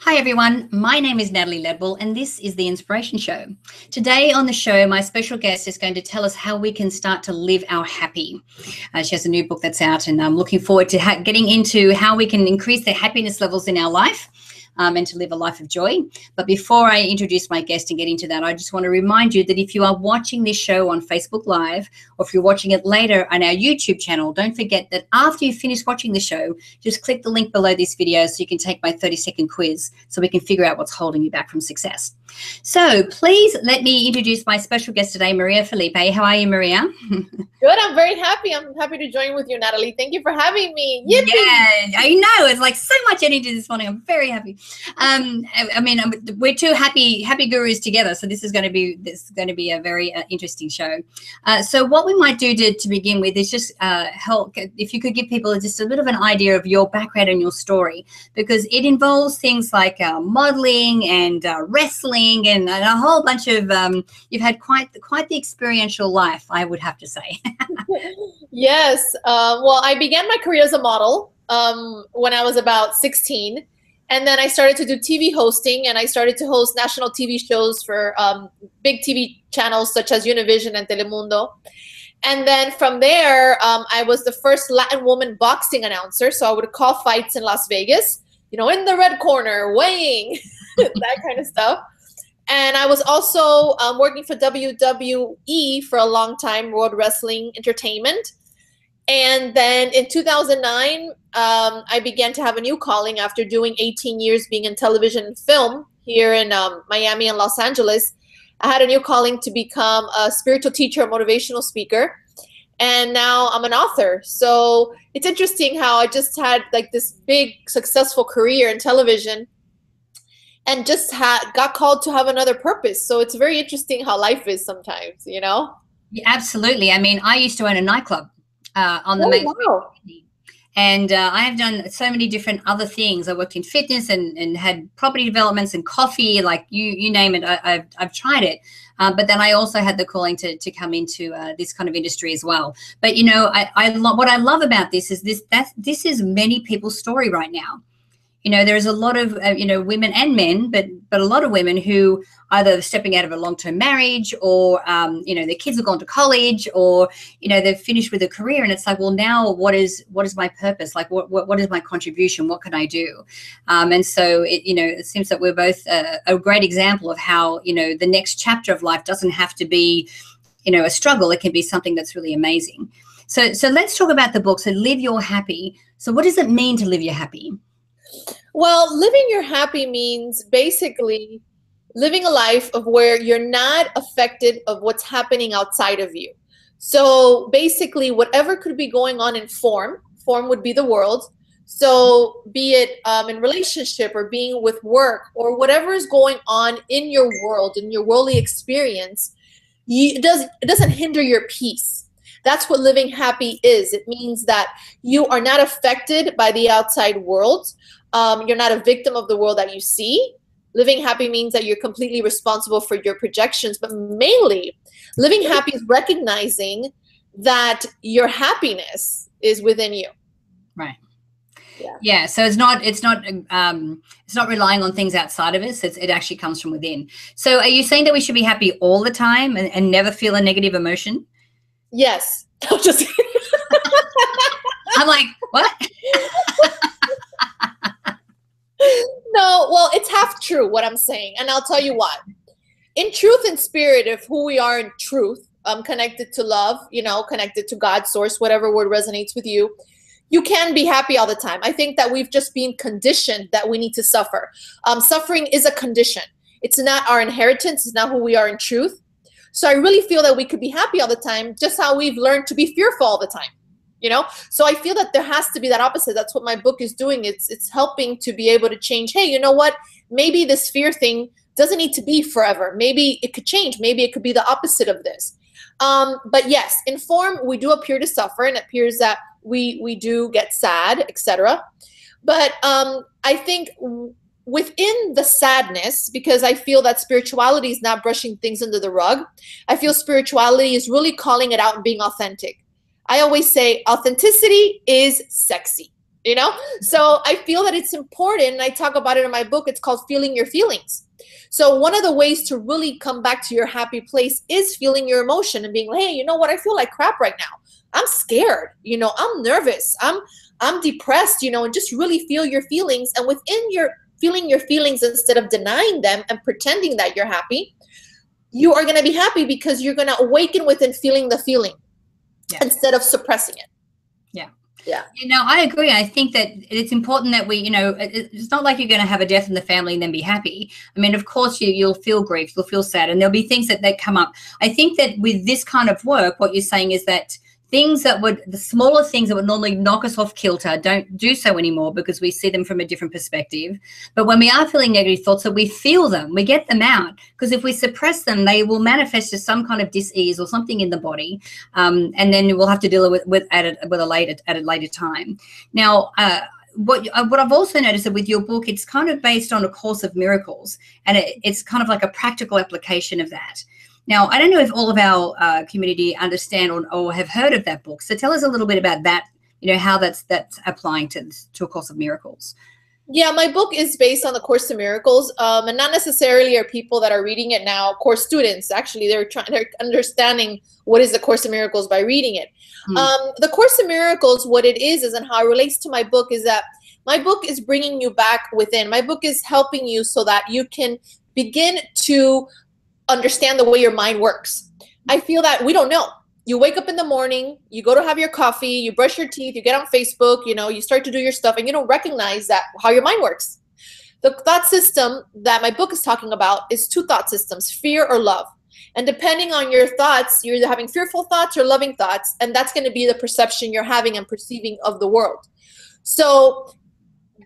Hi, everyone. My name is Natalie Ledwell, and this is The Inspiration Show. Today on the show, my special guest is going to tell us how we can start to live our happy. Uh, she has a new book that's out, and I'm looking forward to getting into how we can increase the happiness levels in our life um, and to live a life of joy. But before I introduce my guest and get into that, I just want to remind you that if you are watching this show on Facebook Live or if you're watching it later on our YouTube channel, don't forget that after you finish watching the show, just click the link below this video so you can take my 30 second quiz so we can figure out what's holding you back from success. So please let me introduce my special guest today, Maria Felipe. How are you, Maria? Good. I'm very happy. I'm happy to join with you, Natalie. Thank you for having me. Yippee! Yeah, I know. It's like so much energy this morning. I'm very happy. Um, I, I mean, we're two happy happy gurus together, so this is going to be this is going to be a very uh, interesting show. Uh, so what we might do to, to begin with is just uh, help if you could give people just a bit of an idea of your background and your story, because it involves things like uh, modeling and uh, wrestling and, and a whole bunch of um, you've had quite quite the experiential life i would have to say. Yes uh, well i began my career as a model um, when i was about 16 and then i started to do tv hosting and i started to host national tv shows for um, big tv channels such as univision and telemundo. And then from there um, i was the first latin woman boxing announcer so i would call fights in las vegas you know in the red corner weighing that kind of stuff and I was also um, working for WWE for a long time, World Wrestling Entertainment. And then in 2009, um, I began to have a new calling after doing 18 years being in television and film here in um, Miami and Los Angeles. I had a new calling to become a spiritual teacher, a motivational speaker. And now I'm an author. So it's interesting how I just had like this big successful career in television and just had got called to have another purpose. So it's very interesting how life is sometimes, you know? Yeah, absolutely. I mean, I used to own a nightclub uh, on the oh, main wow. and uh, I have done so many different other things. I worked in fitness and, and had property developments and coffee, like you you name it. I, have I've tried it, uh, but then I also had the calling to to come into uh, this kind of industry as well. But you know, I, I lo- what I love about this is this that this is many people's story right now you know there's a lot of uh, you know women and men but but a lot of women who either stepping out of a long-term marriage or um, you know their kids have gone to college or you know they've finished with a career and it's like well now what is what is my purpose? Like what what, what is my contribution? What can i do? Um, and so it you know it seems that we're both a, a great example of how you know the next chapter of life doesn't have to be you know a struggle. It can be something that's really amazing. So so let's talk about the book. So live your happy. So what does it mean to live your happy well, living your happy means basically living a life of where you're not affected of what's happening outside of you. So basically, whatever could be going on in form, form would be the world. So be it um, in relationship or being with work or whatever is going on in your world, in your worldly experience, you, it does it doesn't hinder your peace. That's what living happy is. It means that you are not affected by the outside world. Um, you're not a victim of the world that you see. Living happy means that you're completely responsible for your projections, but mainly, living happy is recognizing that your happiness is within you. Right. Yeah. yeah. so it's not it's not um it's not relying on things outside of us it's, it actually comes from within so are you saying that we should be happy all the time and, and never feel a negative emotion yes just i'm like what no, well, it's half true what I'm saying, and I'll tell you what. In truth and spirit of who we are in truth, um, connected to love, you know, connected to God, source, whatever word resonates with you, you can be happy all the time. I think that we've just been conditioned that we need to suffer. Um, suffering is a condition. It's not our inheritance. It's not who we are in truth. So I really feel that we could be happy all the time, just how we've learned to be fearful all the time you know? So i feel that there has to be that opposite. That's what my book is doing. It's it's helping to be able to change hey you know what? Maybe this fear thing doesn't need to be forever. Maybe it could change. Maybe it could be the opposite of this. Um, but yes in form we do appear to suffer and it appears that we we do get sad etc but um, i think within the sadness because i feel that spirituality is not brushing things under the rug. I feel spirituality is really calling it out and being authentic. I always say authenticity is sexy. you know? So i feel that it's important and i talk about it in my book it's called feeling your feelings. So one of the ways to really come back to your happy place is feeling your emotion and being like hey you know what? I feel like crap right now. I'm scared you know? I'm nervous. I'm i'm depressed you know? And just really feel your feelings and within your feeling your feelings instead of denying them and pretending that you're happy you are going to be happy because you're going to awaken within feeling the feeling yeah. instead of suppressing it. Yeah. Yeah. You know i agree. I think that it's important that we you know it's not like you're going to have a death in the family and then be happy. I mean of course you you'll feel grief you'll feel sad and there'll be things that that come up. I think that with this kind of work what you're saying is that things that would the smaller things that would normally knock us off kilter don't do so anymore because we see them from a different perspective but when we are feeling negative thoughts that we feel them we get them out because if we suppress them they will manifest as some kind of dis-ease or something in the body um, and then we'll have to deal with with at a, with a later at a later time now uh, what uh, what I've also noticed that with your book, it's kind of based on a course of miracles, and it, it's kind of like a practical application of that. Now, I don't know if all of our uh, community understand or, or have heard of that book. So tell us a little bit about that. You know how that's that's applying to to a Course of Miracles. Yeah, my book is based on the Course of Miracles, um, and not necessarily are people that are reading it now course students. Actually, they're trying, they're understanding what is the Course of Miracles by reading it. Mm. Um, the Course of Miracles, what it is, is and how it relates to my book is that my book is bringing you back within. My book is helping you so that you can begin to understand the way your mind works. I feel that we don't know. You wake up in the morning, you go to have your coffee, you brush your teeth, you get on Facebook, you know, you start to do your stuff and you don't recognize that how your mind works. The thought system that my book is talking about is two thought systems, fear or love. And depending on your thoughts, you're either having fearful thoughts or loving thoughts, and that's going to be the perception you're having and perceiving of the world. So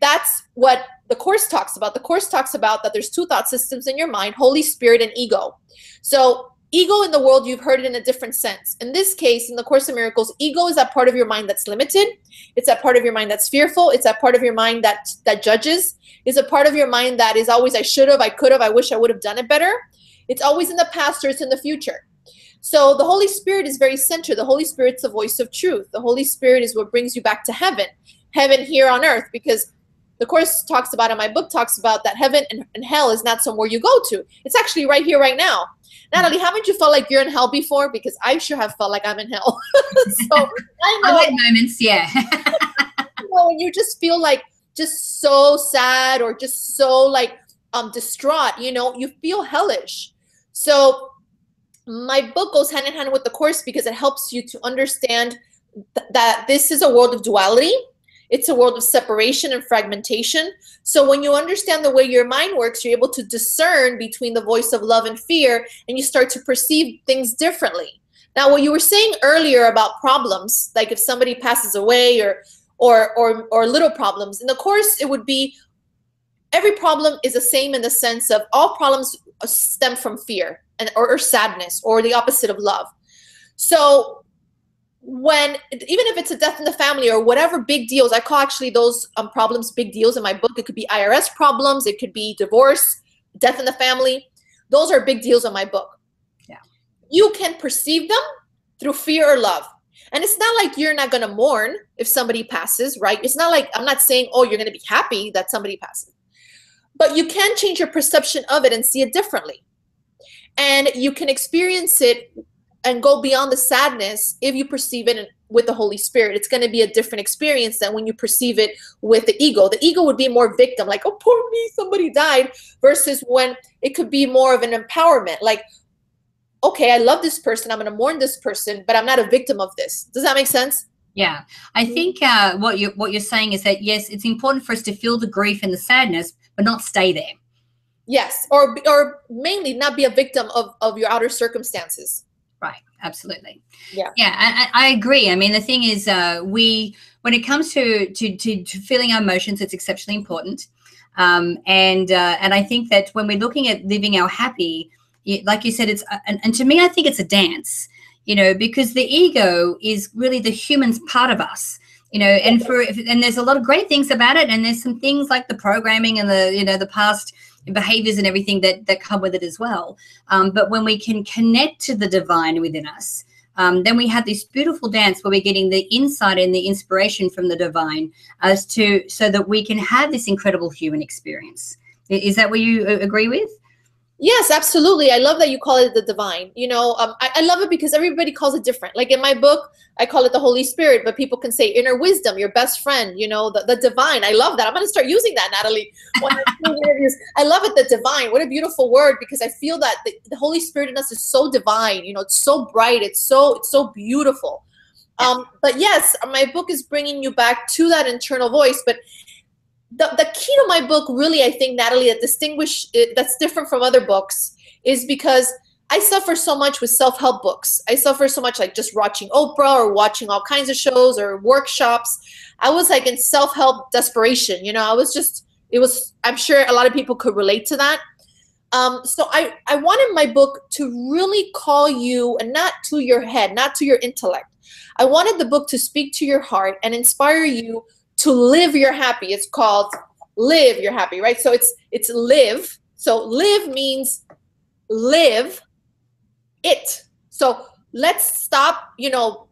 that's what the course talks about. The course talks about that there's two thought systems in your mind, Holy Spirit and ego. So ego in the world, you've heard it in a different sense. In this case, in the Course of Miracles, ego is that part of your mind that's limited. It's that part of your mind that's fearful. It's that part of your mind that that judges. It's a part of your mind that is always I should have, I could have, I wish I would have done it better. It's always in the past or it's in the future. So the Holy Spirit is very centered. The Holy Spirit's the voice of truth. The Holy Spirit is what brings you back to heaven, heaven here on earth, because the course talks about and my book talks about that heaven and, and hell is not somewhere you go to. It's actually right here right now. Natalie haven't you felt like you're in hell before? Because i sure have felt like i'm in hell. So i know I've moments yeah. You know, when you just feel like just so sad or just so like um distraught you know? You feel hellish. So my book goes hand in hand with the course because it helps you to understand th- that this is a world of duality it's a world of separation and fragmentation. So when you understand the way your mind works, you're able to discern between the voice of love and fear, and you start to perceive things differently. Now, what you were saying earlier about problems, like if somebody passes away or or or or little problems, in the course it would be every problem is the same in the sense of all problems stem from fear and or, or sadness or the opposite of love. So when even if it's a death in the family or whatever big deals i call actually those um, problems big deals in my book. It could be irs problems it could be divorce death in the family. Those are big deals in my book. Yeah. You can perceive them through fear or love. And it's not like you're not going to mourn if somebody passes right? It's not like i'm not saying oh you're going to be happy that somebody passes. But you can change your perception of it and see it differently. And you can experience it and go beyond the sadness if you perceive it with the Holy Spirit. It's going to be a different experience than when you perceive it with the ego. The ego would be more victim, like, oh, poor me, somebody died, versus when it could be more of an empowerment, like, okay, I love this person, I'm going to mourn this person, but I'm not a victim of this. Does that make sense? Yeah, I mm-hmm. think uh, what you what you're saying is that yes, it's important for us to feel the grief and the sadness, but not stay there. Yes, or or mainly not be a victim of of your outer circumstances. Right. Absolutely. Yeah. Yeah. I, I agree. I mean, the thing is, uh, we when it comes to, to to to feeling our emotions, it's exceptionally important. Um, and uh, and I think that when we're looking at living our happy, like you said, it's uh, and, and to me, I think it's a dance. You know, because the ego is really the human's part of us you know and for and there's a lot of great things about it and there's some things like the programming and the you know the past behaviors and everything that that come with it as well. Um, but when we can connect to the divine within us, um, then we have this beautiful dance where we're getting the insight and the inspiration from the divine as to so that we can have this incredible human experience. Is that what you uh, agree with? Yes, absolutely. I love that you call it the divine. You know, um, I, I, love it because everybody calls it different. Like in my book, I call it the Holy Spirit, but people can say inner wisdom, your best friend, you know, the, the divine. I love that. I'm going to start using that, Natalie. I. Love it, the divine. What a beautiful word because I feel that the, the, Holy Spirit in us is so divine. You know, it's so bright. It's so, it's so beautiful. Um, but yes, my book is bringing you back to that internal voice. But the, the key to my book really i think natalie that distinguish it, that's different from other books is because i suffer so much with self-help books. I suffer so much like just watching oprah or watching all kinds of shows or workshops. I was like in self-help desperation you know? I was just it was i'm sure a lot of people could relate to that. Um, so I, I wanted my book to really call you and not to your head not to your intellect. I wanted the book to speak to your heart and inspire you to live you're happy it's called live you're happy right? So it's it's live. So live means live it. So let's stop you know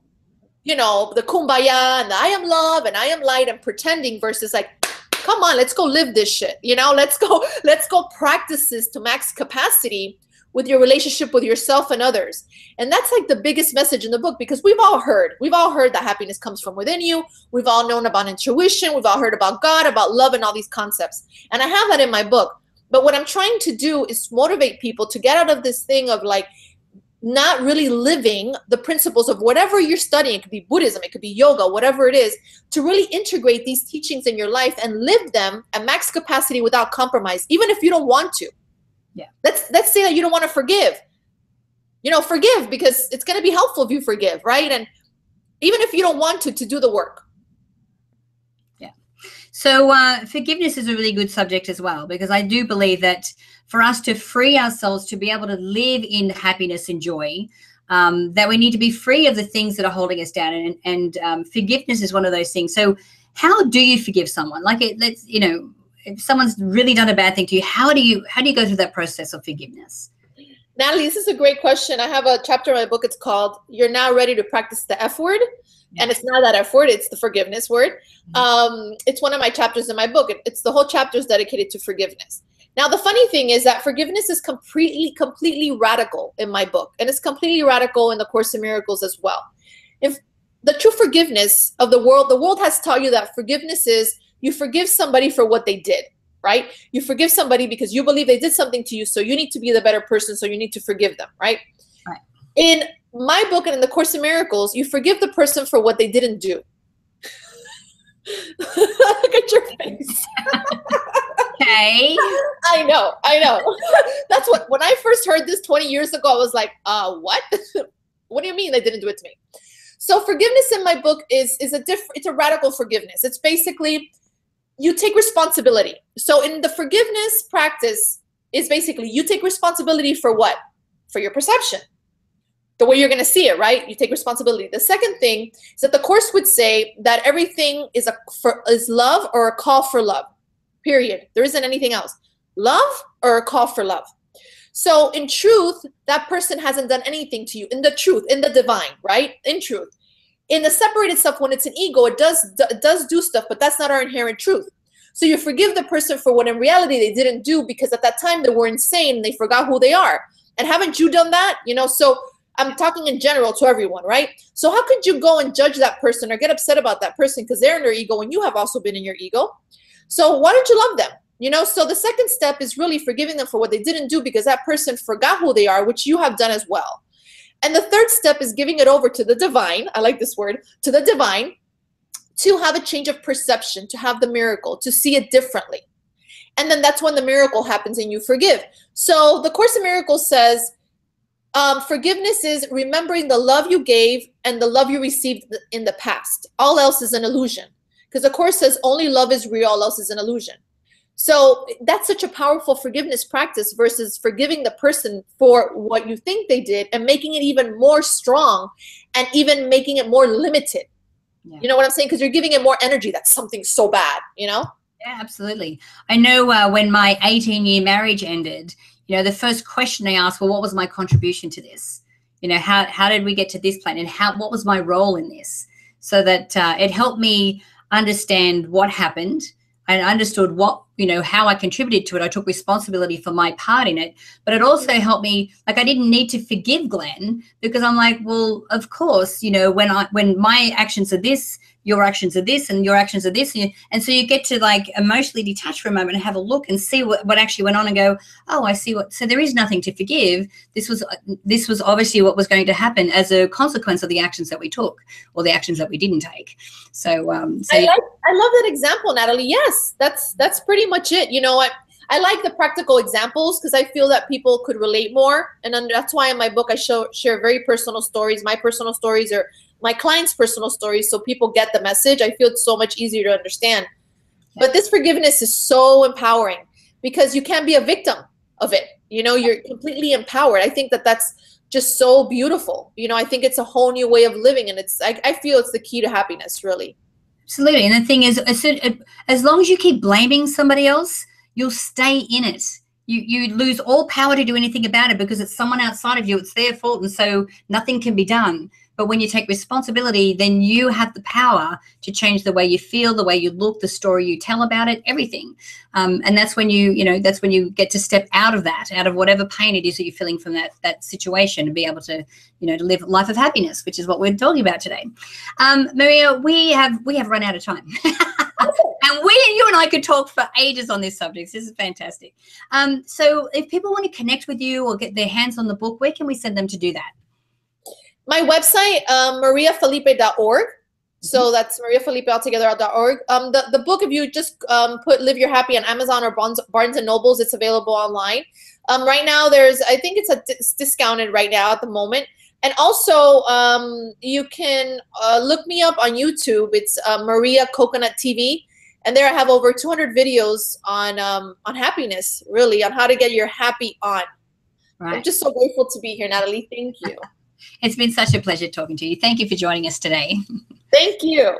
you know the kumbaya and the i am love and i am light and pretending versus like come on let's go live this shit you know? Let's go let's go practice this to max capacity with your relationship with yourself and others. And that's like the biggest message in the book because we've all heard, we've all heard that happiness comes from within you. We've all known about intuition, we've all heard about God, about love, and all these concepts. And I have that in my book. But what I'm trying to do is motivate people to get out of this thing of like, not really living the principles of whatever you're studying. It could be Buddhism, it could be yoga, whatever it is, to really integrate these teachings in your life and live them at max capacity without compromise, even if you don't want to. Yeah. Let's let's say that you don't want to forgive. You know, forgive because it's going to be helpful if you forgive, right? And even if you don't want to, to do the work. Yeah. So uh, forgiveness is a really good subject as well because I do believe that for us to free ourselves to be able to live in happiness and joy, um, that we need to be free of the things that are holding us down, and, and um, forgiveness is one of those things. So, how do you forgive someone? Like, it, let's you know, if someone's really done a bad thing to you, how do you how do you go through that process of forgiveness? Natalie, this is a great question. I have a chapter in my book. It's called "You're Now Ready to Practice the F Word," and it's not that F word; it's the forgiveness word. Mm-hmm. Um, it's one of my chapters in my book. It, it's the whole chapter is dedicated to forgiveness. Now, the funny thing is that forgiveness is completely, completely radical in my book, and it's completely radical in the Course in Miracles as well. If the true forgiveness of the world, the world has taught you that forgiveness is you forgive somebody for what they did, right? You forgive somebody because you believe they did something to you, so you need to be the better person, so you need to forgive them, right? right. In my book and in the Course in Miracles, you forgive the person for what they didn't do. Look at your face. okay. I know, I know. That's what when I first heard this 20 years ago, I was like, uh, what? what do you mean they didn't do it to me? So forgiveness in my book is is a different it's a radical forgiveness. It's basically you take responsibility. So in the forgiveness practice is basically you take responsibility for what? For your perception. The way you're going to see it, right? You take responsibility. The second thing is that the course would say that everything is a for, is love or a call for love. Period. There isn't anything else. Love or a call for love. So in truth, that person hasn't done anything to you. In the truth, in the divine, right? In truth in the separated stuff when it's an ego it does does do stuff but that's not our inherent truth. So you forgive the person for what in reality they didn't do because at that time they were insane and they forgot who they are. And haven't you done that? You know so i'm talking in general to everyone right? So how could you go and judge that person or get upset about that person because they're in their ego and you have also been in your ego? So why don't you love them? You know so the second step is really forgiving them for what they didn't do because that person forgot who they are which you have done as well and the third step is giving it over to the divine. I like this word, to the divine, to have a change of perception, to have the miracle, to see it differently. And then that's when the miracle happens and you forgive. So the Course in Miracles says, um, forgiveness is remembering the love you gave and the love you received in the past. All else is an illusion. Because the Course says only love is real, all else is an illusion. So that's such a powerful forgiveness practice versus forgiving the person for what you think they did and making it even more strong and even making it more limited. Yeah. You know what I'm saying? Because you're giving it more energy. That's something so bad, you know? Yeah, absolutely. I know uh, when my 18 year marriage ended, you know, the first question I asked, well, what was my contribution to this? you know how how did we get to this point and how what was my role in this so that uh, it helped me understand what happened and understood what you know how i contributed to it i took responsibility for my part in it. But it also helped me like i didn't need to forgive glenn because i'm like well of course you know when i when my actions are this your actions are this and your actions are this and, you, and so you get to like emotionally detach for a moment and have a look and see what, what actually went on and go oh i see what so there is nothing to forgive. This was this was obviously what was going to happen as a consequence of the actions that we took or the actions that we didn't take. So um so I, like, I love that example natalie. Yes that's that's pretty much it. You know what? I like the practical examples because I feel that people could relate more, and that's why in my book I show share very personal stories. My personal stories are my clients' personal stories so people get the message. I feel it's so much easier to understand. But this forgiveness is so empowering because you can't be a victim of it. You know, you're completely empowered. I think that that's just so beautiful. You know, I think it's a whole new way of living, and it's I, I feel it's the key to happiness, really. Absolutely. And the thing is, as, soon, as long as you keep blaming somebody else, you'll stay in it. You, you lose all power to do anything about it because it's someone outside of you. It's their fault. And so nothing can be done. But when you take responsibility, then you have the power to change the way you feel, the way you look, the story you tell about it, everything. Um, and that's when you, you know, that's when you get to step out of that, out of whatever pain it is that you're feeling from that that situation, and be able to, you know, to live a life of happiness, which is what we're talking about today. Um, Maria, we have we have run out of time. and we and you and I could talk for ages on this subject. This is fantastic. Um, so, if people want to connect with you or get their hands on the book, where can we send them to do that? My website, um, mariafelipe.org. So mm-hmm. that's mariafelipealtogether.org. Um, the, the book, if you just um, put Live Your Happy on Amazon or Barnes, Barnes and Nobles, it's available online. Um, right now, there's, I think it's, a, it's discounted right now at the moment. And also, um, you can uh, look me up on YouTube. It's uh, Maria Coconut TV. And there I have over 200 videos on um, on happiness, really, on how to get your happy on. Right. I'm just so grateful to be here, Natalie. Thank you. It's been such a pleasure talking to you. Thank you for joining us today. Thank you.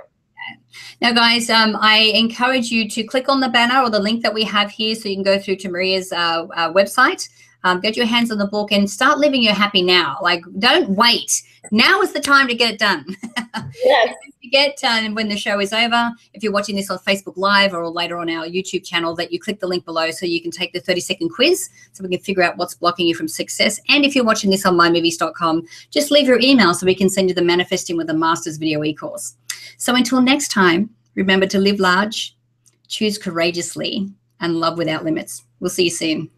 Now, guys, um, I encourage you to click on the banner or the link that we have here so you can go through to Maria's uh, uh, website, um, get your hands on the book, and start living your happy now. Like, don't wait. Now is the time to get it done. Yes. Forget uh, when the show is over, if you're watching this on Facebook Live or later on our YouTube channel, that you click the link below so you can take the 30 second quiz so we can figure out what's blocking you from success. And if you're watching this on mindmovies.com, just leave your email so we can send you the Manifesting with a Masters video e course. So until next time, remember to live large, choose courageously, and love without limits. We'll see you soon.